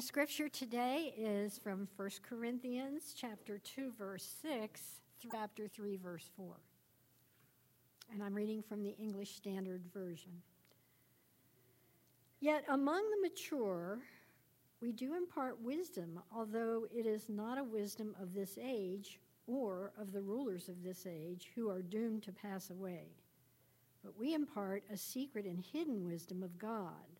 Our scripture today is from 1 Corinthians chapter 2 verse 6 through chapter 3 verse 4. And I'm reading from the English Standard Version. Yet among the mature we do impart wisdom, although it is not a wisdom of this age or of the rulers of this age who are doomed to pass away. But we impart a secret and hidden wisdom of God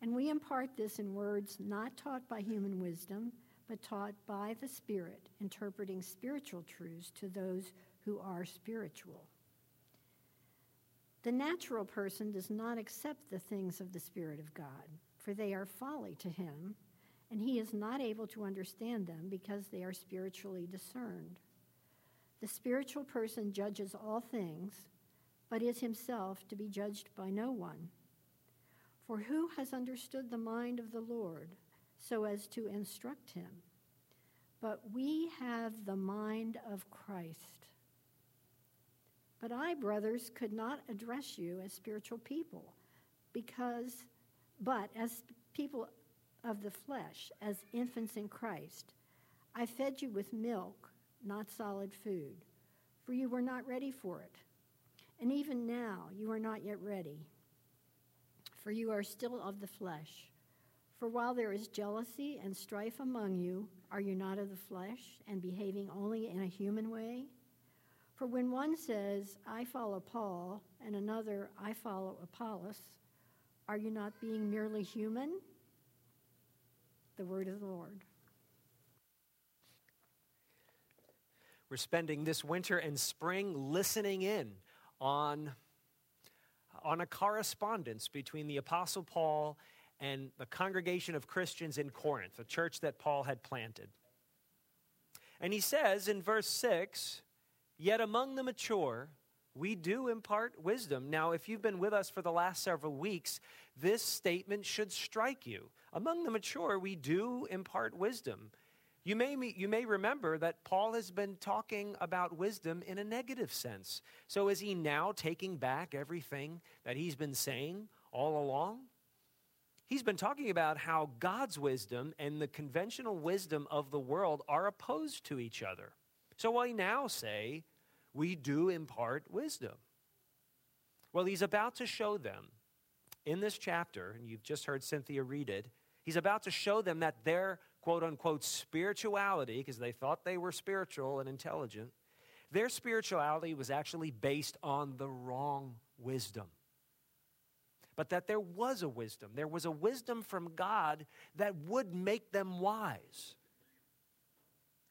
And we impart this in words not taught by human wisdom, but taught by the Spirit, interpreting spiritual truths to those who are spiritual. The natural person does not accept the things of the Spirit of God, for they are folly to him, and he is not able to understand them because they are spiritually discerned. The spiritual person judges all things, but is himself to be judged by no one. For who has understood the mind of the Lord so as to instruct him? But we have the mind of Christ. But I, brothers, could not address you as spiritual people, because, but as people of the flesh, as infants in Christ. I fed you with milk, not solid food, for you were not ready for it. And even now you are not yet ready for you are still of the flesh. For while there is jealousy and strife among you, are you not of the flesh and behaving only in a human way? For when one says, I follow Paul, and another, I follow Apollos, are you not being merely human? The word of the Lord. We're spending this winter and spring listening in on on a correspondence between the Apostle Paul and the congregation of Christians in Corinth, a church that Paul had planted. And he says in verse 6 Yet among the mature, we do impart wisdom. Now, if you've been with us for the last several weeks, this statement should strike you. Among the mature, we do impart wisdom. You may, you may remember that Paul has been talking about wisdom in a negative sense. So is he now taking back everything that he's been saying all along? He's been talking about how God's wisdom and the conventional wisdom of the world are opposed to each other. So why now say we do impart wisdom? Well, he's about to show them in this chapter, and you've just heard Cynthia read it, he's about to show them that their quote unquote spirituality, because they thought they were spiritual and intelligent, their spirituality was actually based on the wrong wisdom. But that there was a wisdom. There was a wisdom from God that would make them wise.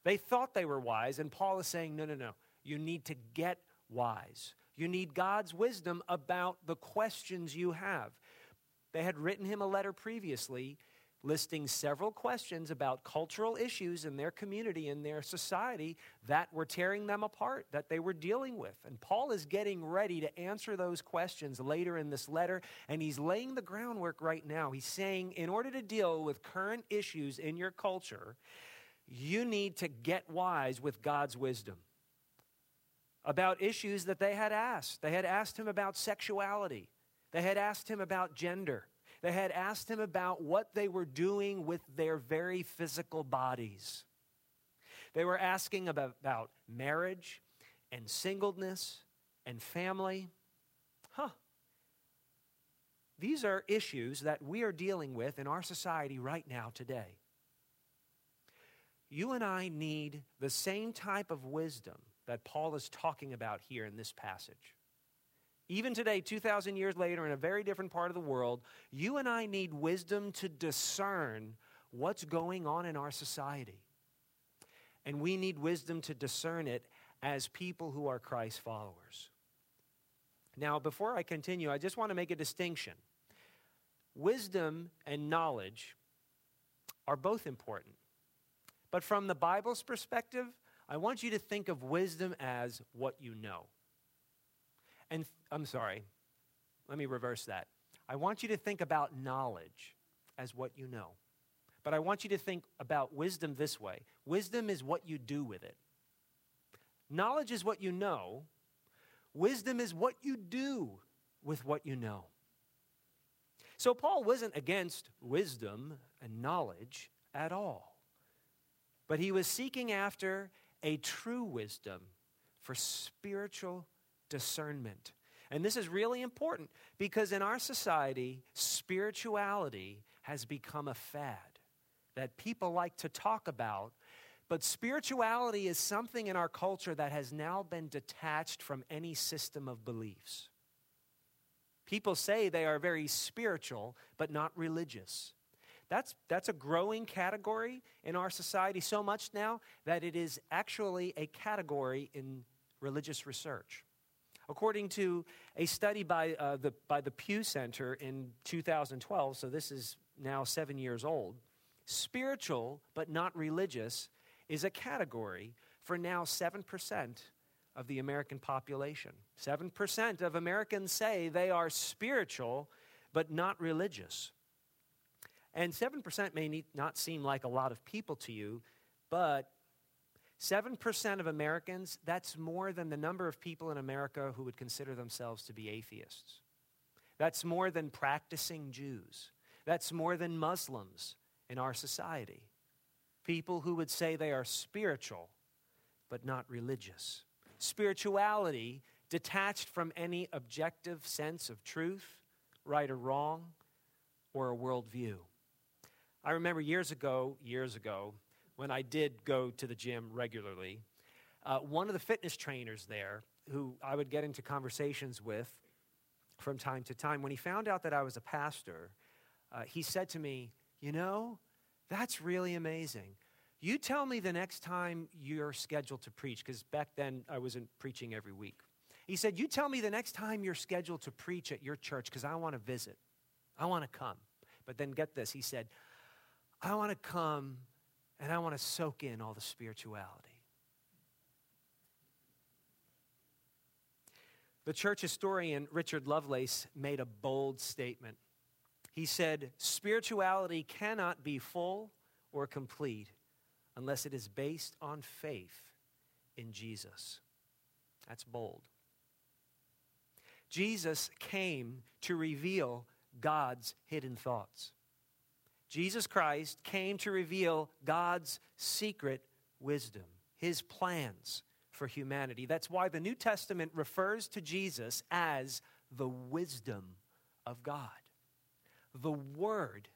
They thought they were wise, and Paul is saying, no, no, no. You need to get wise. You need God's wisdom about the questions you have. They had written him a letter previously listing several questions about cultural issues in their community, in their society, that were tearing them apart, that they were dealing with. And Paul is getting ready to answer those questions later in this letter, and he's laying the groundwork right now. He's saying, in order to deal with current issues in your culture, you need to get wise with God's wisdom. About issues that they had asked. They had asked him about sexuality. They had asked him about gender. They had asked him about what they were doing with their very physical bodies. They were asking about, marriage and singleness and family. Huh. These are issues that we are dealing with in our society right now today. you and I need the same type of wisdom that Paul is talking about here in this passage. Even today, 2,000 years later, in a very different part of the world, you and I need wisdom to discern what's going on in our society. And we need wisdom to discern it as people who are Christ followers. Now, before I continue, I just want to make a distinction. Wisdom and knowledge are both important. But from the Bible's perspective, I want you to think of wisdom as what you know. And I'm sorry, let me reverse that. I want you to think about knowledge as what you know. But I want you to think about wisdom this way wisdom is what you do with it. Knowledge is what you know, wisdom is what you do with what you know. So Paul wasn't against wisdom and knowledge at all, but he was seeking after a true wisdom for spiritual discernment. And this is really important because in our society, spirituality has become a fad that people like to talk about. But spirituality is something in our culture that has now been detached from any system of beliefs. People say they are very spiritual, but not religious. That's, that's a growing category in our society so much now that it is actually a category in religious research. According to a study by, uh, the, by the Pew Center in 2012, so this is now seven years old, spiritual but not religious is a category for now 7% of the American population. 7% of Americans say they are spiritual but not religious. And 7% may not seem like a lot of people to you, but 7% of Americans, that's more than the number of people in America who would consider themselves to be atheists. That's more than practicing Jews. That's more than Muslims in our society. People who would say they are spiritual, but not religious. Spirituality detached from any objective sense of truth, right or wrong, or a worldview. I remember years ago, years ago, when I did go to the gym regularly, uh, one of the fitness trainers there, who I would get into conversations with from time to time, when he found out that I was a pastor, uh, he said to me, You know, that's really amazing. You tell me the next time you're scheduled to preach, because back then I wasn't preaching every week. He said, You tell me the next time you're scheduled to preach at your church, because I want to visit. I want to come. But then get this, he said, I want to come and I want to soak in all the spirituality. The church historian Richard Lovelace made a bold statement. He said, Spirituality cannot be full or complete unless it is based on faith in Jesus. That's bold. Jesus came to reveal God's hidden thoughts. Jesus Christ came to reveal God's secret wisdom, his plans for humanity. That's why the New Testament refers to Jesus as the wisdom of God, the Word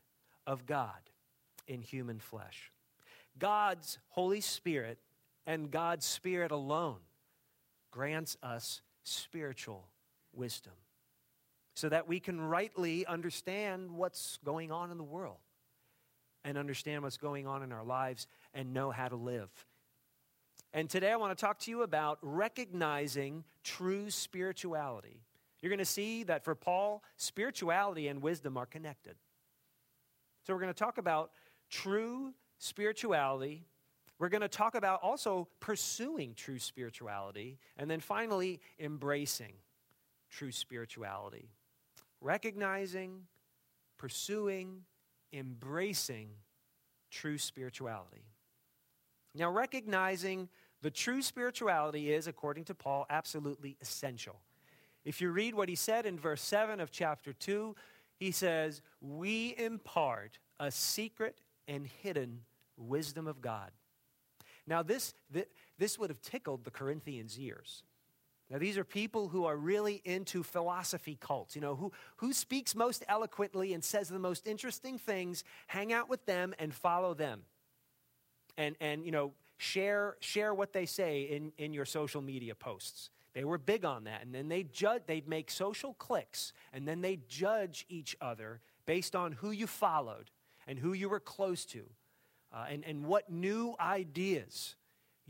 of God in human flesh. God's Holy Spirit and God's Spirit alone grants us spiritual wisdom so that we can rightly understand what's going on in the world and understand what's going on in our lives and know how to live. And today I want to talk to you about recognizing true spirituality. You're going to see that for Paul, spirituality and wisdom are connected. So we're going to talk about true spirituality. We're going to talk about also pursuing true spirituality. And then finally, embracing true spirituality. Recognizing, pursuing, embracing true spirituality. Now, recognizing the true spirituality is, according to Paul, absolutely essential. If you read what he said in verse 7 of chapter 2, he says, We impart a secret and hidden wisdom of God. Now, this, this would have tickled the Corinthians' ears. Now, these are people who are really into philosophy cults. You know, who, who speaks most eloquently and says the most interesting things, hang out with them and follow them. and, and you know, share, share what they say in, in your social media posts. They were big on that. And then they judge, they'd make social cliques, and then they judge each other based on who you followed and who you were close to uh, and, and what new ideas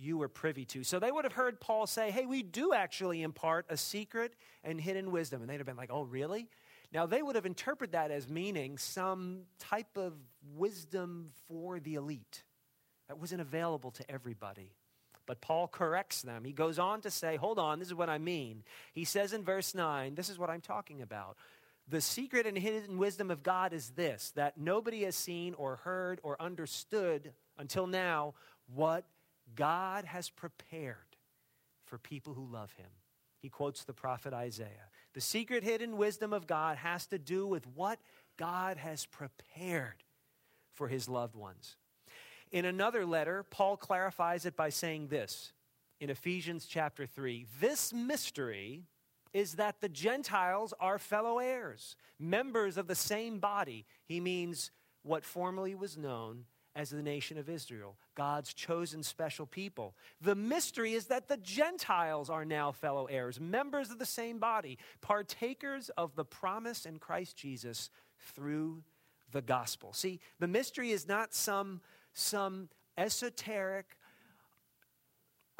you were privy to. So they would have heard Paul say, Hey, we do actually impart a secret and hidden wisdom. And they'd have been like, Oh, really? Now, they would have interpreted that as meaning some type of wisdom for the elite that wasn't available to everybody. But Paul corrects them. He goes on to say, Hold on, this is what I mean. He says in verse 9, This is what I'm talking about. The secret and hidden wisdom of God is this that nobody has seen or heard or understood until now what God has prepared for people who love him. He quotes the prophet Isaiah. The secret hidden wisdom of God has to do with what God has prepared for his loved ones. In another letter, Paul clarifies it by saying this in Ephesians chapter 3 This mystery is that the Gentiles are fellow heirs, members of the same body. He means what formerly was known as the nation of Israel, God's chosen special people. The mystery is that the Gentiles are now fellow heirs, members of the same body, partakers of the promise in Christ Jesus through the gospel. See, the mystery is not some, some esoteric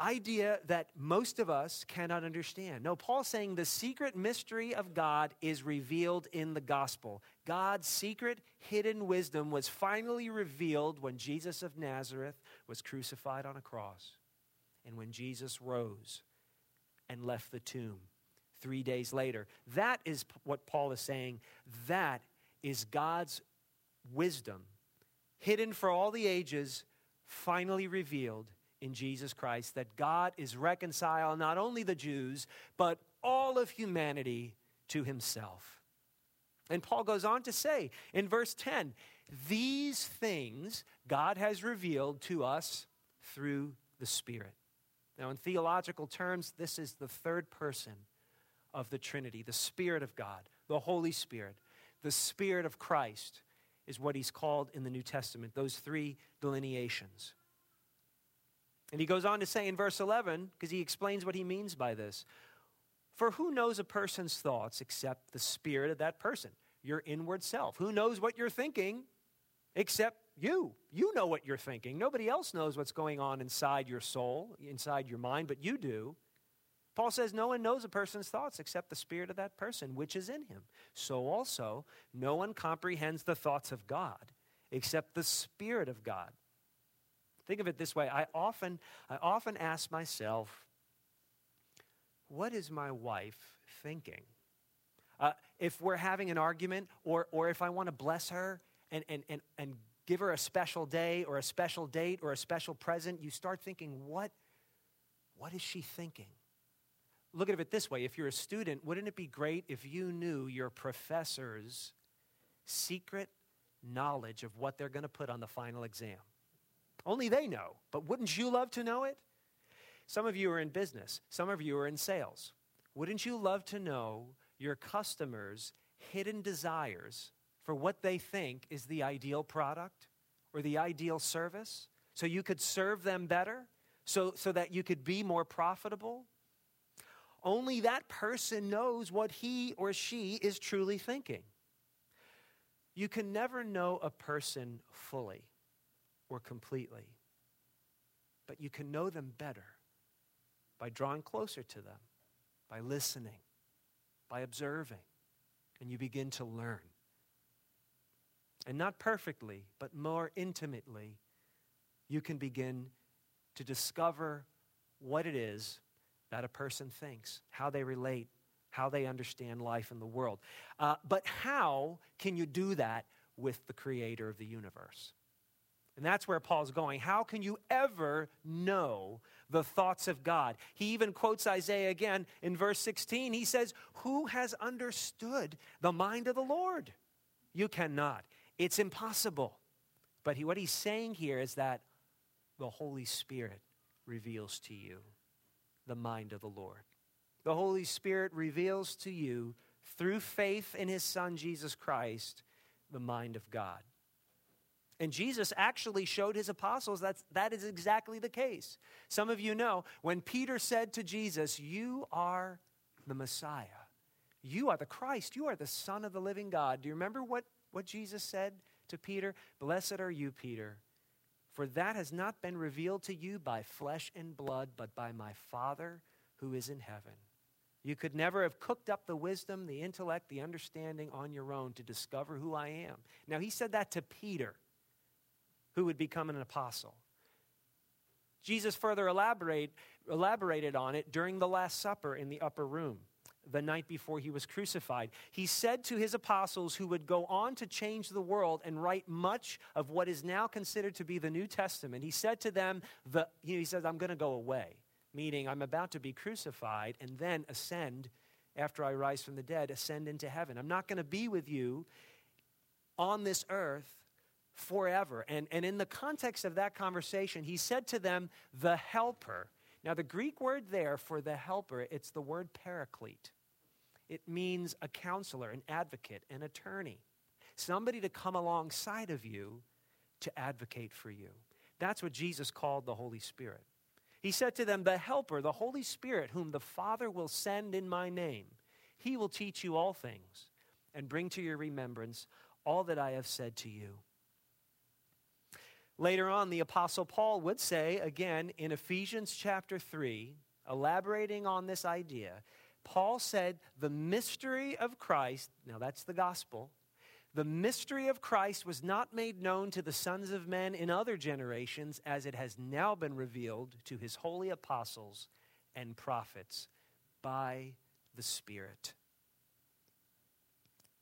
idea that most of us cannot understand. No, Paul's saying the secret mystery of God is revealed in the gospel. God's secret hidden wisdom was finally revealed when Jesus of Nazareth was crucified on a cross and when Jesus rose and left the tomb three days later. That is what Paul is saying. That is God's wisdom, hidden for all the ages, finally revealed in Jesus Christ that God is reconciled not only the Jews, but all of humanity to himself. And Paul goes on to say in verse 10 these things God has revealed to us through the Spirit. Now, in theological terms, this is the third person of the Trinity the Spirit of God, the Holy Spirit, the Spirit of Christ is what he's called in the New Testament, those three delineations. And he goes on to say in verse 11, because he explains what he means by this For who knows a person's thoughts except the spirit of that person, your inward self? Who knows what you're thinking except you? You know what you're thinking. Nobody else knows what's going on inside your soul, inside your mind, but you do. Paul says no one knows a person's thoughts except the spirit of that person, which is in him. So also, no one comprehends the thoughts of God except the spirit of God. Think of it this way I often, I often ask myself, what is my wife thinking? Uh, if we're having an argument, or, or if I want to bless her and, and, and, and give her a special day or a special date or a special present, you start thinking, what, what is she thinking? Look at it this way if you're a student, wouldn't it be great if you knew your professor's secret knowledge of what they're going to put on the final exam? Only they know. But wouldn't you love to know it? Some of you are in business, some of you are in sales. Wouldn't you love to know your customers' hidden desires for what they think is the ideal product or the ideal service so you could serve them better, so, so that you could be more profitable? Only that person knows what he or she is truly thinking. You can never know a person fully or completely. But you can know them better by drawing closer to them, by listening, by observing, and you begin to learn. And not perfectly, but more intimately, you can begin to discover what it is that a person thinks, how they relate, how they understand life in the world. Uh, but how can you do that with the creator of the universe? And that's where Paul's going. How can you ever know the thoughts of God? He even quotes Isaiah again in verse 16. He says, Who has understood the mind of the Lord? You cannot. It's impossible. But he, what he's saying here is that the Holy Spirit reveals to you the mind of the Lord. The Holy Spirit reveals to you through faith in his Son, Jesus Christ, the mind of God. And Jesus actually showed his apostles that that is exactly the case. Some of you know when Peter said to Jesus, You are the Messiah, you are the Christ, you are the Son of the living God. Do you remember what, what Jesus said to Peter? Blessed are you, Peter, for that has not been revealed to you by flesh and blood, but by my Father who is in heaven. You could never have cooked up the wisdom, the intellect, the understanding on your own to discover who I am. Now, he said that to Peter who would become an apostle. Jesus further elaborate, elaborated on it during the Last Supper in the upper room, the night before he was crucified. He said to his apostles, who would go on to change the world and write much of what is now considered to be the New Testament, he said to them, the, He says, I'm going to go away, meaning I'm about to be crucified and then ascend after I rise from the dead, ascend into heaven. I'm not going to be with you on this earth forever. And, and in the context of that conversation, he said to them, the helper. Now, the Greek word there for the helper, it's the word paraclete. It means a counselor, an advocate, an attorney, somebody to come alongside of you to advocate for you. That's what Jesus called the Holy Spirit. He said to them, The Helper, the Holy Spirit, whom the Father will send in my name, he will teach you all things and bring to your remembrance all that I have said to you. Later on, the Apostle Paul would say, again, in Ephesians chapter 3, elaborating on this idea, Paul said, The mystery of Christ, now that's the gospel, the mystery of Christ was not made known to the sons of men in other generations as it has now been revealed to his holy apostles and prophets by the Spirit.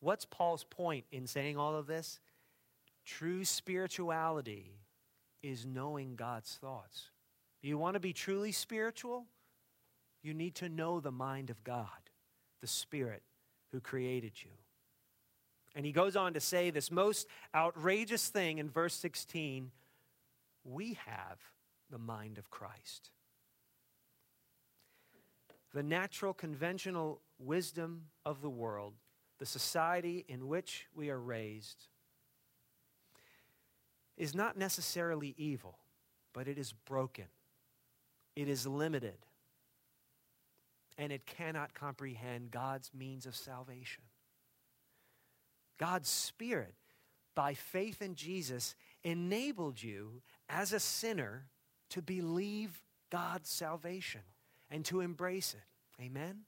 What's Paul's point in saying all of this? True spirituality is knowing God's thoughts. You want to be truly spiritual? You need to know the mind of God, the Spirit who created you. And he goes on to say this most outrageous thing in verse 16 we have the mind of Christ. The natural, conventional wisdom of the world, the society in which we are raised, is not necessarily evil, but it is broken, it is limited, and it cannot comprehend God's means of salvation. God's Spirit, by faith in Jesus, enabled you as a sinner to believe God's salvation and to embrace it. Amen?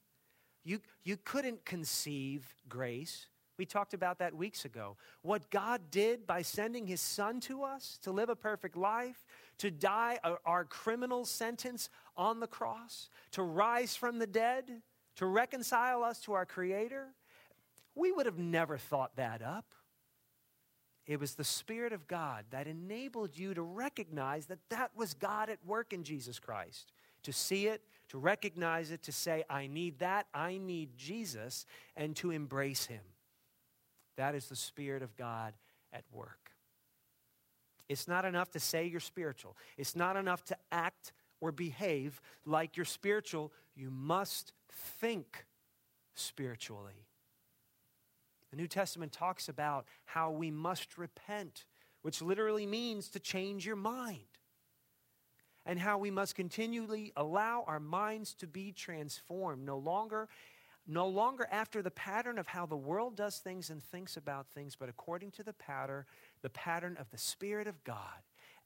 You, you couldn't conceive grace. We talked about that weeks ago. What God did by sending his son to us to live a perfect life, to die our criminal sentence on the cross, to rise from the dead, to reconcile us to our Creator, we would have never thought that up. It was the Spirit of God that enabled you to recognize that that was God at work in Jesus Christ. To see it, to recognize it, to say, I need that, I need Jesus, and to embrace Him. That is the Spirit of God at work. It's not enough to say you're spiritual, it's not enough to act or behave like you're spiritual. You must think spiritually. The New Testament talks about how we must repent, which literally means to change your mind, and how we must continually allow our minds to be transformed, no longer no longer after the pattern of how the world does things and thinks about things, but according to the pattern, the pattern of the Spirit of God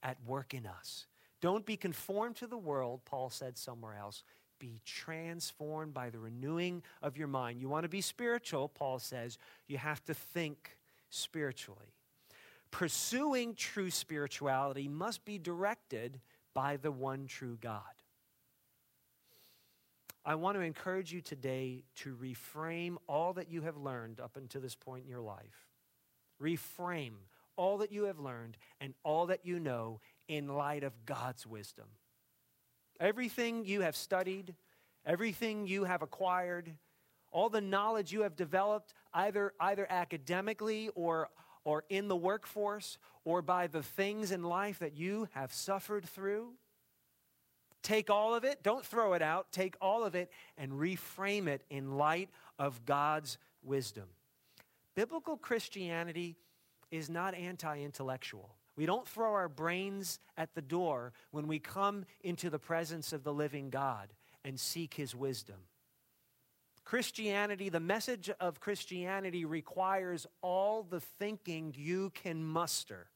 at work in us. Don't be conformed to the world, Paul said somewhere else. Be transformed by the renewing of your mind. You want to be spiritual, Paul says, you have to think spiritually. Pursuing true spirituality must be directed by the one true God. I want to encourage you today to reframe all that you have learned up until this point in your life. Reframe all that you have learned and all that you know in light of God's wisdom. Everything you have studied, everything you have acquired, all the knowledge you have developed, either, either academically or, or in the workforce or by the things in life that you have suffered through, Take all of it, don't throw it out, take all of it and reframe it in light of God's wisdom. Biblical Christianity is not anti intellectual. We don't throw our brains at the door when we come into the presence of the living God and seek his wisdom. Christianity, the message of Christianity requires all the thinking you can muster.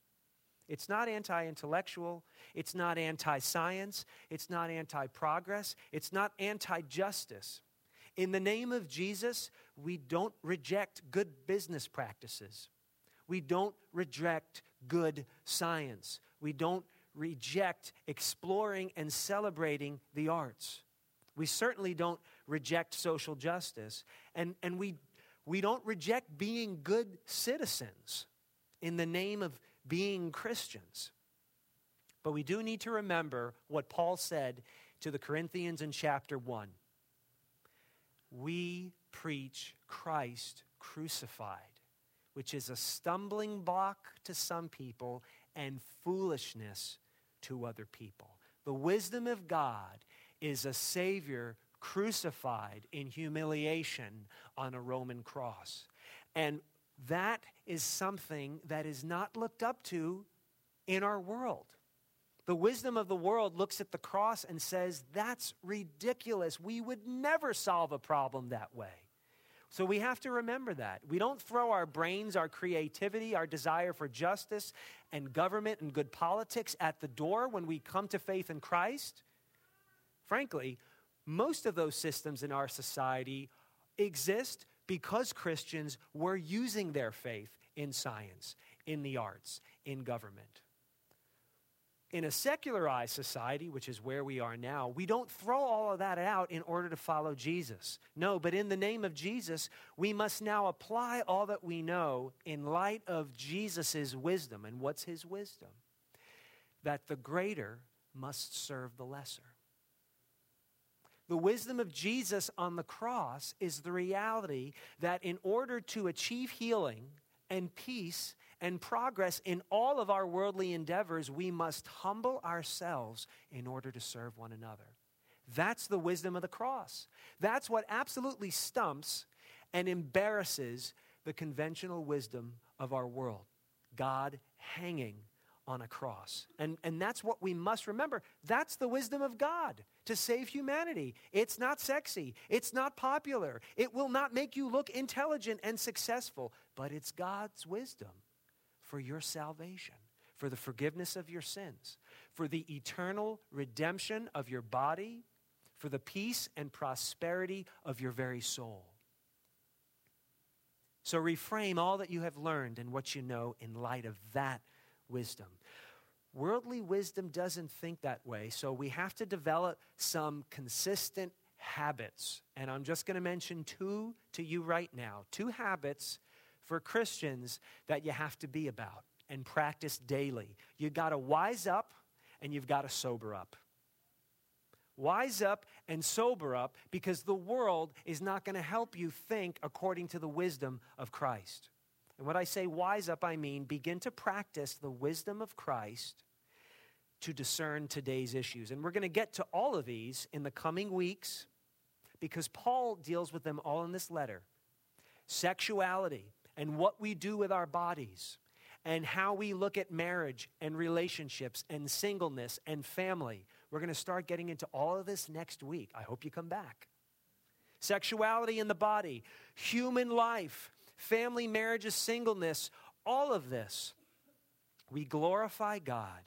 It's not anti intellectual. It's not anti science. It's not anti progress. It's not anti justice. In the name of Jesus, we don't reject good business practices. We don't reject good science. We don't reject exploring and celebrating the arts. We certainly don't reject social justice. And, and we, we don't reject being good citizens in the name of being Christians. But we do need to remember what Paul said to the Corinthians in chapter 1. We preach Christ crucified, which is a stumbling block to some people and foolishness to other people. The wisdom of God is a Savior crucified in humiliation on a Roman cross. And that is something that is not looked up to in our world. The wisdom of the world looks at the cross and says, that's ridiculous. We would never solve a problem that way. So we have to remember that. We don't throw our brains, our creativity, our desire for justice and government and good politics at the door when we come to faith in Christ. Frankly, most of those systems in our society exist because Christians were using their faith in science, in the arts, in government. In a secularized society, which is where we are now, we don't throw all of that out in order to follow Jesus. No, but in the name of Jesus, we must now apply all that we know in light of Jesus' wisdom. And what's his wisdom? That the greater must serve the lesser. The wisdom of Jesus on the cross is the reality that in order to achieve healing and peace and progress in all of our worldly endeavors, we must humble ourselves in order to serve one another. That's the wisdom of the cross. That's what absolutely stumps and embarrasses the conventional wisdom of our world. God hanging on a cross. And, and that's what we must remember. That's the wisdom of God to save humanity. It's not sexy, it's not popular, it will not make you look intelligent and successful, but it's God's wisdom for your salvation, for the forgiveness of your sins, for the eternal redemption of your body, for the peace and prosperity of your very soul. So reframe all that you have learned and what you know in light of that wisdom. Worldly wisdom doesn't think that way, so we have to develop some consistent habits. And I'm just going to mention two to you right now two habits for Christians that you have to be about and practice daily. You've got to wise up and you've got to sober up. Wise up and sober up because the world is not going to help you think according to the wisdom of Christ. And when I say wise up, I mean begin to practice the wisdom of Christ to discern today's issues. And we're going to get to all of these in the coming weeks because Paul deals with them all in this letter sexuality and what we do with our bodies, and how we look at marriage and relationships and singleness and family. We're going to start getting into all of this next week. I hope you come back. Sexuality in the body, human life, family, marriages, singleness, all of this. We glorify God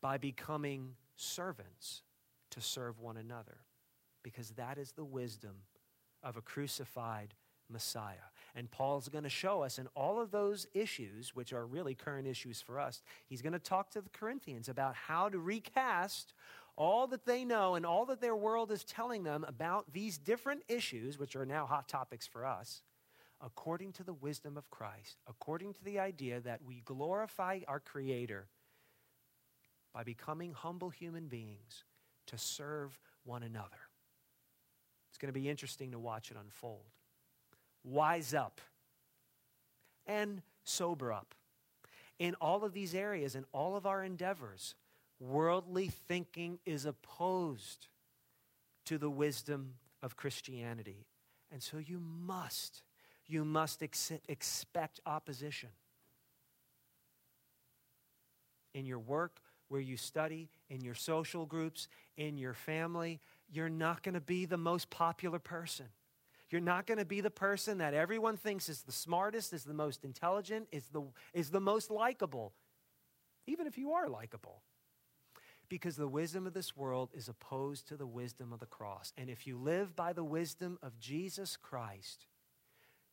by becoming servants to serve one another because that is the wisdom of a crucified Messiah. And Paul's going to show us in all of those issues, which are really current issues for us, he's going to talk to the Corinthians about how to recast all that they know and all that their world is telling them about these different issues, which are now hot topics for us, according to the wisdom of Christ, according to the idea that we glorify our Creator by becoming humble human beings to serve one another. It's going to be interesting to watch it unfold. Wise up and sober up. In all of these areas, in all of our endeavors, worldly thinking is opposed to the wisdom of Christianity. And so you must you must ex- expect opposition. in your work, where you study, in your social groups, in your family, you're not going to be the most popular person. You're not going to be the person that everyone thinks is the smartest, is the most intelligent, is the, is the most likable, even if you are likable. Because the wisdom of this world is opposed to the wisdom of the cross. And if you live by the wisdom of Jesus Christ,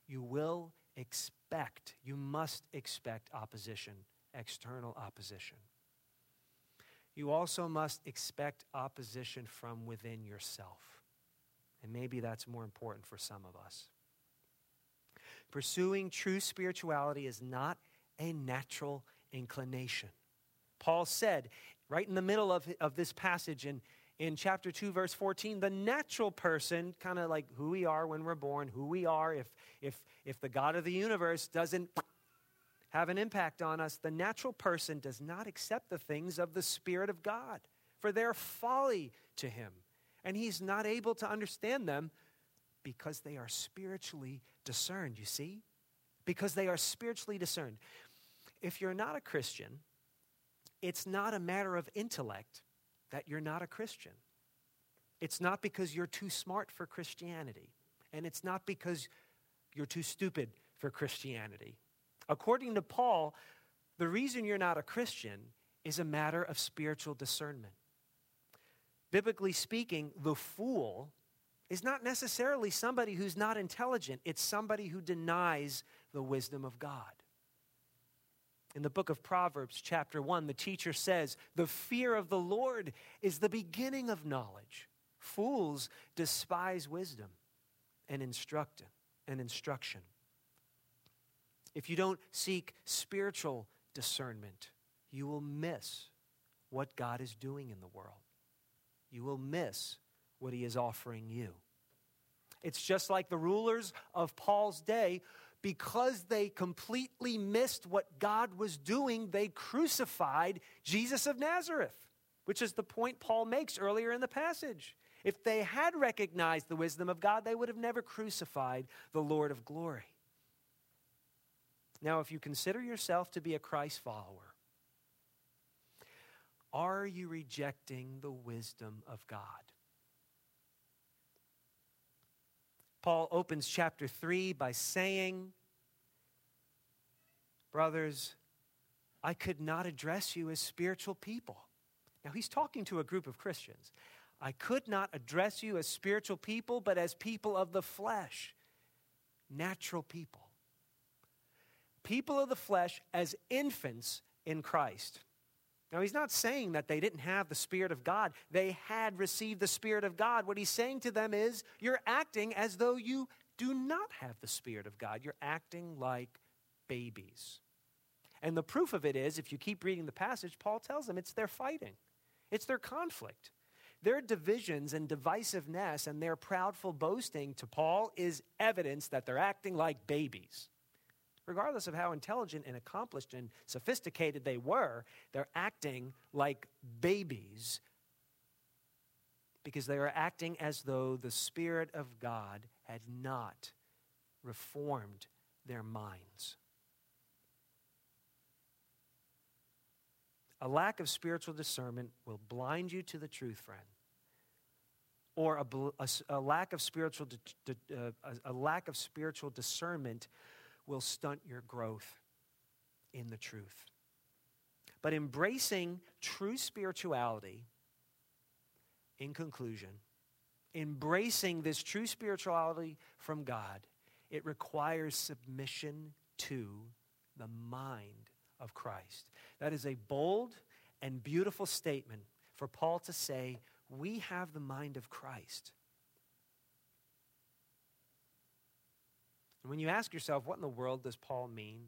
you will expect, you must expect opposition, external opposition. You also must expect opposition from within yourself. And maybe that's more important for some of us. Pursuing true spirituality is not a natural inclination. Paul said, right in the middle of, of this passage in, in chapter 2, verse 14, the natural person, kind of like who we are when we're born, who we are, if, if, if the God of the universe doesn't have an impact on us, the natural person does not accept the things of the Spirit of God, for they're folly to him. And he's not able to understand them because they are spiritually discerned, you see? Because they are spiritually discerned. If you're not a Christian, it's not a matter of intellect that you're not a Christian. It's not because you're too smart for Christianity, and it's not because you're too stupid for Christianity. According to Paul, the reason you're not a Christian is a matter of spiritual discernment. Biblically speaking, the fool is not necessarily somebody who's not intelligent, it's somebody who denies the wisdom of God. In the book of Proverbs, chapter 1, the teacher says, The fear of the Lord is the beginning of knowledge. Fools despise wisdom and instruct and instruction if you don't seek spiritual discernment, you will miss what God is doing in the world. You will miss what He is offering you. It's just like the rulers of Paul's day. Because they completely missed what God was doing, they crucified Jesus of Nazareth, which is the point Paul makes earlier in the passage. If they had recognized the wisdom of God, they would have never crucified the Lord of glory. Now, if you consider yourself to be a Christ follower, are you rejecting the wisdom of God? Paul opens chapter 3 by saying, Brothers, I could not address you as spiritual people. Now, he's talking to a group of Christians. I could not address you as spiritual people, but as people of the flesh, natural people people of the flesh as infants in Christ. Now, he's not saying that they didn't have the Spirit of God. They had received the Spirit of God. What he's saying to them is, you're acting as though you do not have the Spirit of God. You're acting like babies. And the proof of it is, if you keep reading the passage, Paul tells them it's their fighting, it's their conflict. Their divisions and divisiveness and their proudful boasting to Paul is evidence that they're acting like babies regardless of how intelligent and accomplished and sophisticated they were, they're acting like babies because they are acting as though the Spirit of God had not reformed their minds. A lack of spiritual discernment will blind you to the truth, friend. Or a, a, a lack of spiritual, uh, a, a lack of spiritual discernment will stunt your growth in the truth. But embracing true spirituality, in conclusion, embracing this true spirituality from God, it requires submission to the mind of Christ. That is a bold and beautiful statement for Paul to say, We have the mind of Christ. And when you ask yourself, what in the world does Paul mean?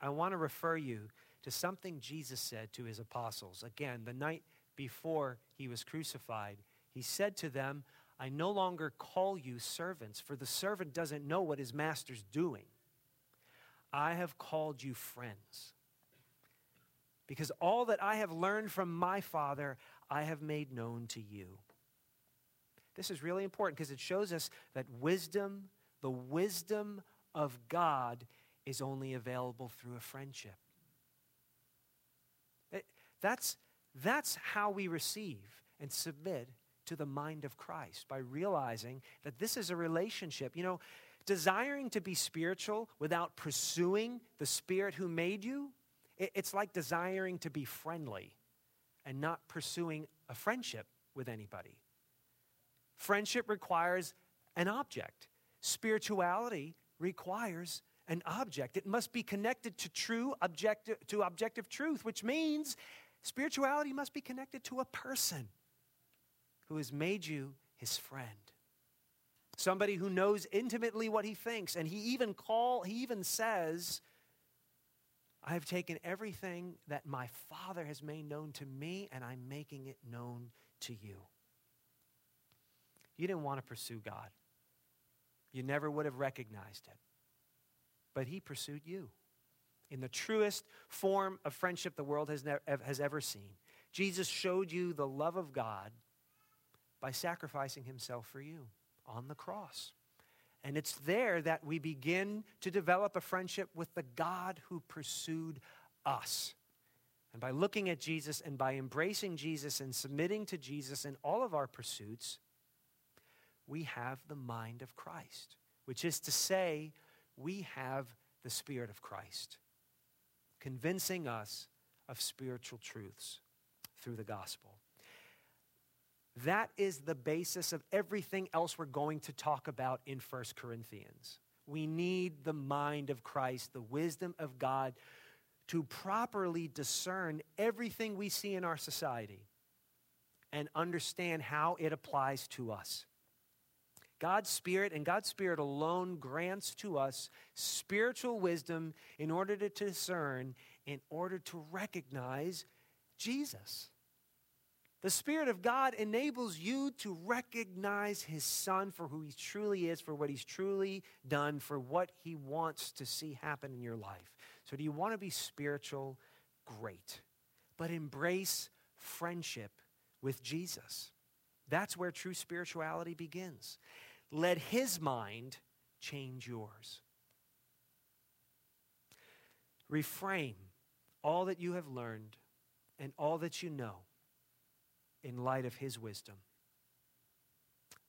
I want to refer you to something Jesus said to his apostles. Again, the night before he was crucified, he said to them, I no longer call you servants, for the servant doesn't know what his master's doing. I have called you friends. Because all that I have learned from my Father, I have made known to you. This is really important because it shows us that wisdom the wisdom of God is only available through a friendship. It, That's, that's how we receive and submit to the mind of Christ by realizing that this is a relationship. You know, desiring to be spiritual without pursuing the Spirit who made you, it's like desiring to be friendly and not pursuing a friendship with anybody. Friendship requires an object, spirituality requires an object. It must be connected to true objective to objective truth, which means spirituality must be connected to a person who has made you his friend. Somebody who knows intimately what he thinks and he even call he even says I have taken everything that my Father has made known to me and I'm making it known to you. You didn't want to pursue God. You never would have recognized it but he pursued you in the truest form of friendship the world has, has ever seen. Jesus showed you the love of God by sacrificing himself for you on the cross. And it's there that we begin to develop a friendship with the God who pursued us. And by looking at Jesus and by embracing Jesus and submitting to Jesus in all of our pursuits, we have the mind of Christ, which is to say, we have the Spirit of Christ, convincing us of spiritual truths through the gospel. That is the basis of everything else we're going to talk about in 1 Corinthians. We need the mind of Christ, the wisdom of God, to properly discern everything we see in our society and understand how it applies to us. God's Spirit and God's Spirit alone grants to us spiritual wisdom in order to discern, in order to recognize Jesus. The Spirit of God enables you to recognize His Son for who He truly is, for what He's truly done, for what He wants to see happen in your life. So, do you want to be spiritual? Great. But embrace friendship with Jesus. That's where true spirituality begins. Let his mind change yours. Reframe all that you have learned and all that you know in light of his wisdom,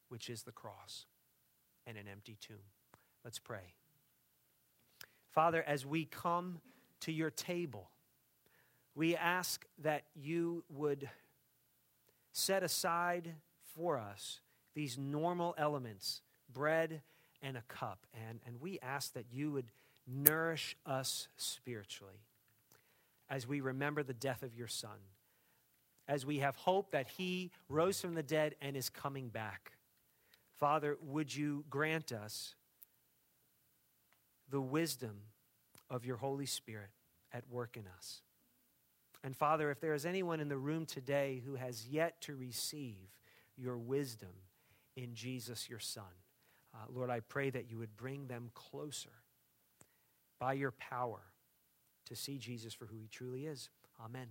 which is the cross and an empty tomb. Let's pray. Father, as we come to your table, we ask that you would set aside for us these normal elements bread and a cup. And, and we ask that you would nourish us spiritually as we remember the death of your Son, as we have hope that he rose from the dead and is coming back. Father, would you grant us the wisdom of your Holy Spirit at work in us? And Father, if there is anyone in the room today who has yet to receive your wisdom, in Jesus, your Son. Uh, Lord, I pray that you would bring them closer by your power to see Jesus for who he truly is. Amen.